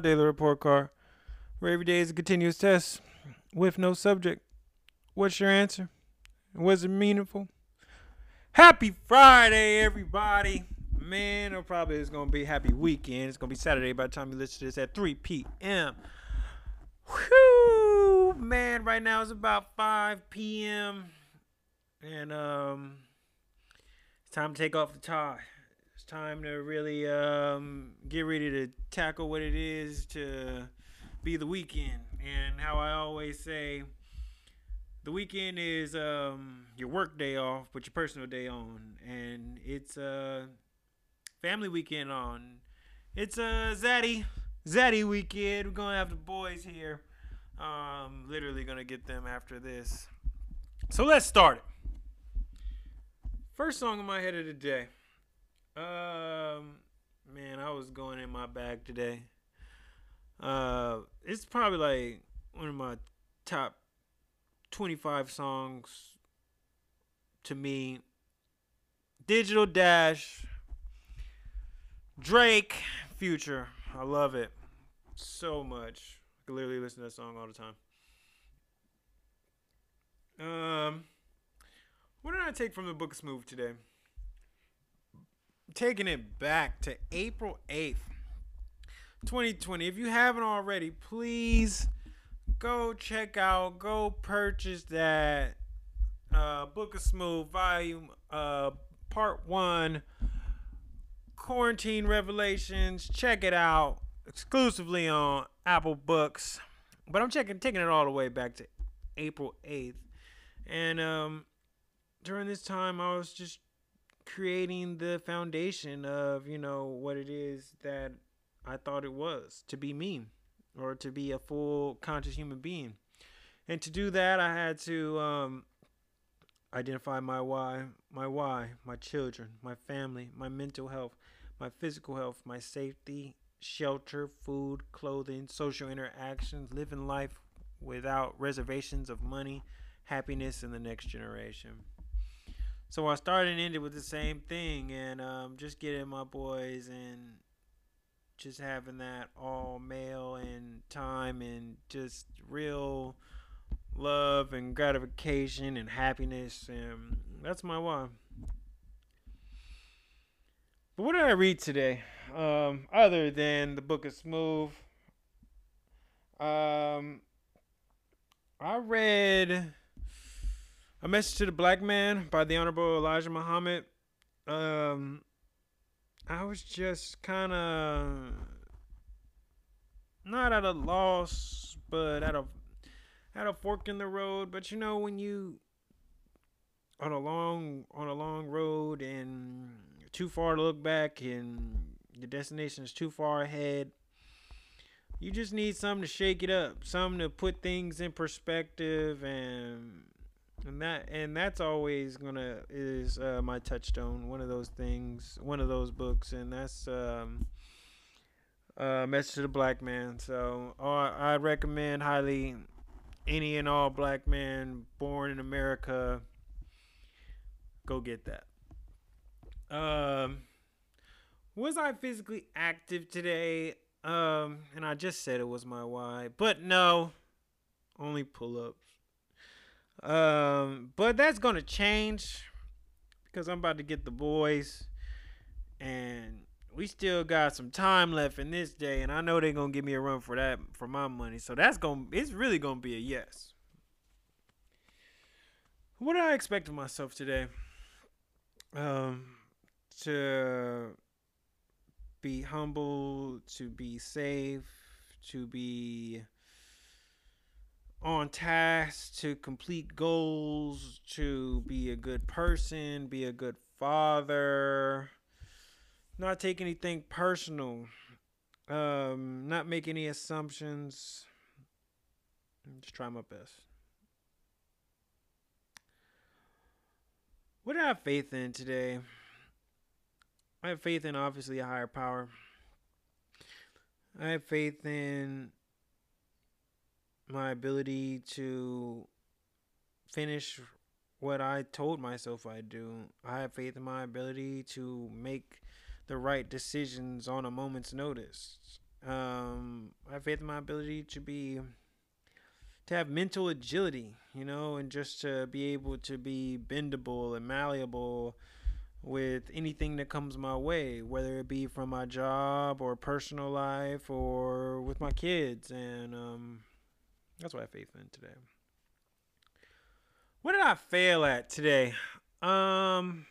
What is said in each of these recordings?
daily report card, where every day is a continuous test with no subject. What's your answer? Was it meaningful? Happy Friday, everybody. Man, or probably it's gonna be happy weekend. It's gonna be Saturday by the time you listen to this at 3 p.m. Whew, man, right now it's about 5 p.m. And um it's time to take off the tie. Time to really um get ready to tackle what it is to be the weekend. And how I always say the weekend is um your work day off, but your personal day on. And it's uh family weekend on. It's a uh, Zaddy Zaddy weekend. We're gonna have the boys here. Um, literally gonna get them after this. So let's start it. First song in my head of the day. Um, man, I was going in my bag today. Uh, it's probably like one of my top 25 songs to me. Digital Dash Drake Future. I love it so much. I can literally listen to that song all the time. Um, what did I take from the book of Smooth today? Taking it back to April 8th, 2020. If you haven't already, please go check out, go purchase that uh, Book of Smooth Volume uh, Part 1 Quarantine Revelations. Check it out exclusively on Apple Books. But I'm checking taking it all the way back to April 8th. And um during this time I was just creating the foundation of, you know, what it is that I thought it was to be me or to be a full conscious human being. And to do that, I had to um, identify my why, my why, my children, my family, my mental health, my physical health, my safety, shelter, food, clothing, social interactions, living life without reservations of money, happiness, in the next generation. So I started and ended with the same thing, and um, just getting my boys and just having that all male and time and just real love and gratification and happiness and that's my why. But what did i read today? Um, other than the book of smooth um, i read a message to the black man by the honorable elijah muhammad um, I was just kind of not at a loss, but at a at a fork in the road. But you know, when you on a long on a long road and too far to look back and the destination is too far ahead, you just need something to shake it up, something to put things in perspective and and that and that's always gonna is uh, my touchstone one of those things one of those books and that's um uh message to the black man. So uh, i recommend highly any and all black man born in america go get that. Um was i physically active today? Um and i just said it was my why but no only pull-ups um, but that's gonna change because I'm about to get the boys, and we still got some time left in this day, and I know they're gonna give me a run for that for my money. So that's gonna it's really gonna be a yes. What do I expect of myself today? Um, to be humble, to be safe, to be on task to complete goals, to be a good person, be a good father, not take anything personal, um, not make any assumptions. Just try my best. What do I have faith in today? I have faith in obviously a higher power. I have faith in my ability to finish what I told myself I'd do. I have faith in my ability to make the right decisions on a moment's notice. Um, I have faith in my ability to be to have mental agility, you know, and just to be able to be bendable and malleable with anything that comes my way, whether it be from my job or personal life or with my kids. And um, that's what I have faith in today. What did I fail at today? Um,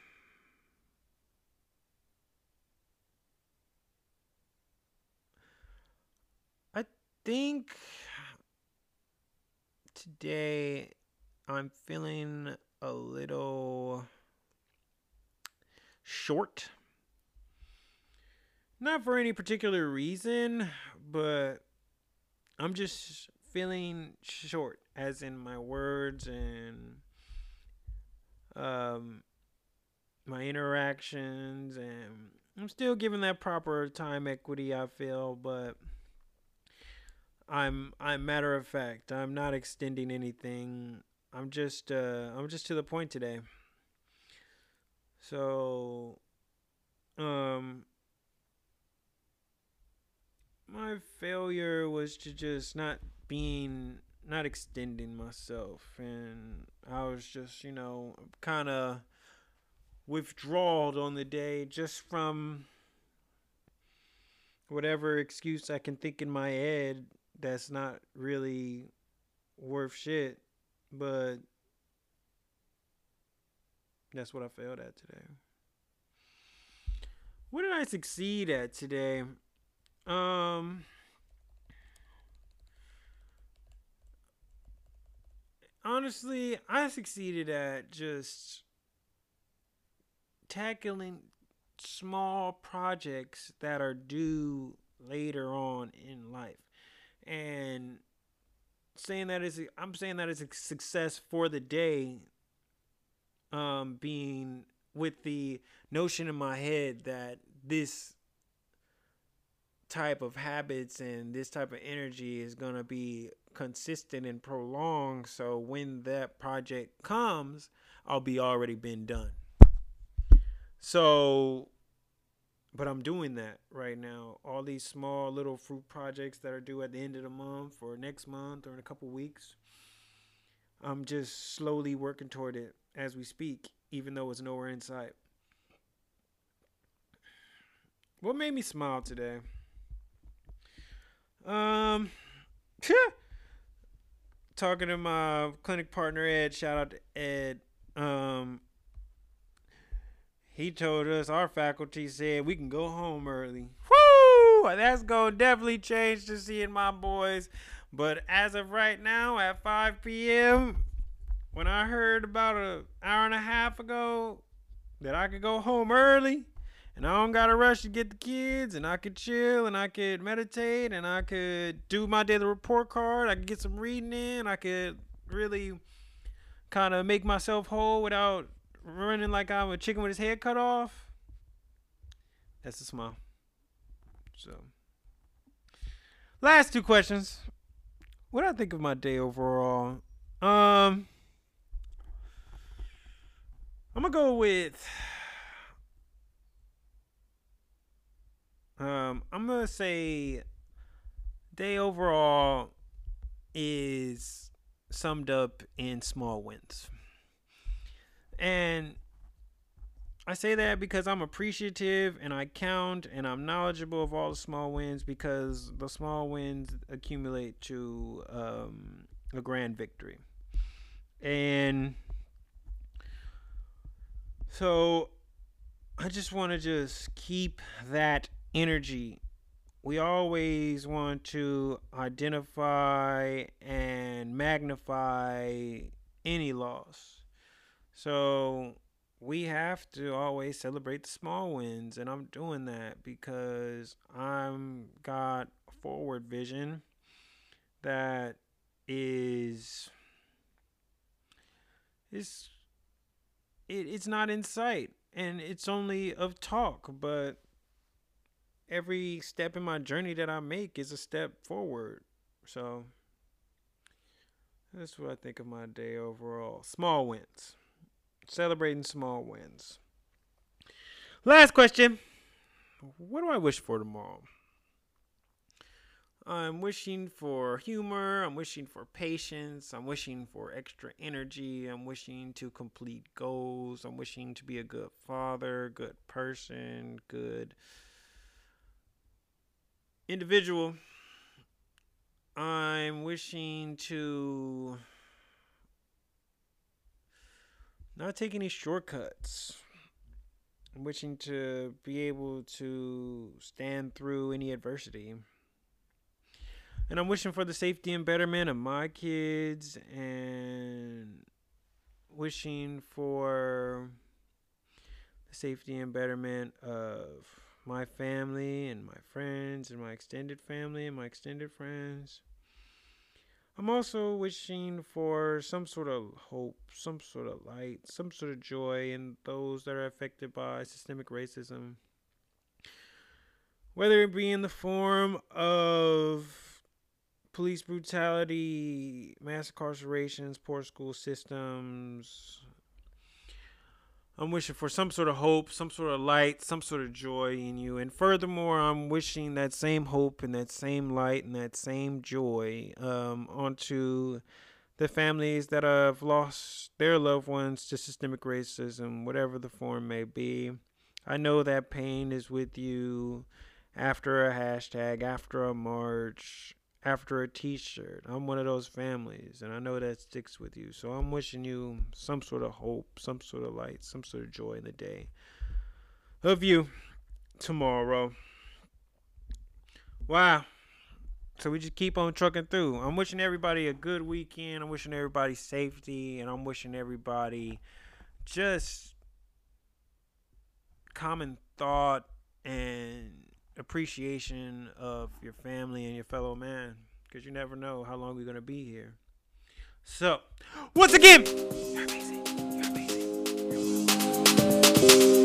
I think today I'm feeling a little short. Not for any particular reason, but I'm just feeling short, as in my words and um, my interactions, and I'm still giving that proper time equity. I feel, but I'm I'm matter of fact. I'm not extending anything. I'm just uh I'm just to the point today. So um my failure was to just not being not extending myself and I was just, you know, kind of withdrawed on the day just from whatever excuse I can think in my head that's not really worth shit, but that's what I failed at today. What did I succeed at today? Um honestly, I succeeded at just tackling small projects that are due later on in life. And saying that is I'm saying that is a success for the day um being with the notion in my head that this type of habits and this type of energy is going to be consistent and prolonged so when that project comes I'll be already been done so but I'm doing that right now. All these small little fruit projects that are due at the end of the month or next month or in a couple weeks. I'm just slowly working toward it as we speak, even though it's nowhere in sight. What made me smile today? Um, talking to my clinic partner Ed. Shout out to Ed. Um, he told us our faculty said we can go home early. Woo! That's gonna definitely change to seeing my boys. But as of right now, at 5 p.m., when I heard about an hour and a half ago that I could go home early and I don't gotta rush to get the kids and I could chill and I could meditate and I could do my daily report card, I could get some reading in, I could really kind of make myself whole without running like I'm a chicken with his head cut off. That's a smile. So, last two questions. What I think of my day overall? Um, I'm gonna go with. Um, I'm gonna say day overall is summed up in small wins. And I say that because I'm appreciative and I count and I'm knowledgeable of all the small wins because the small wins accumulate to um, a grand victory. And so I just want to just keep that energy. We always want to identify and magnify any loss so we have to always celebrate the small wins and I'm doing that because I'm got a forward vision that is is it, it's not in sight and it's only of talk but every step in my journey that I make is a step forward so that's what I think of my day overall small wins Celebrating small wins. Last question. What do I wish for tomorrow? I'm wishing for humor. I'm wishing for patience. I'm wishing for extra energy. I'm wishing to complete goals. I'm wishing to be a good father, good person, good individual. I'm wishing to not take any shortcuts. I'm wishing to be able to stand through any adversity. And I'm wishing for the safety and betterment of my kids and wishing for the safety and betterment of my family and my friends and my extended family and my extended friends. I'm also wishing for some sort of hope, some sort of light, some sort of joy in those that are affected by systemic racism. Whether it be in the form of police brutality, mass incarcerations, poor school systems. I'm wishing for some sort of hope, some sort of light, some sort of joy in you. And furthermore, I'm wishing that same hope and that same light and that same joy um, onto the families that have lost their loved ones to systemic racism, whatever the form may be. I know that pain is with you after a hashtag, after a march, after a t-shirt. I'm one of those families and I know that sticks with you. So I'm wishing you some sort of hope, some sort of light, some sort of joy in the day of you tomorrow. Wow. So we just keep on trucking through. I'm wishing everybody a good weekend. I'm wishing everybody safety and I'm wishing everybody just common thought and appreciation of your family and your fellow man because you never know how long we're going to be here. So, once again, you're amazing. You're amazing. You're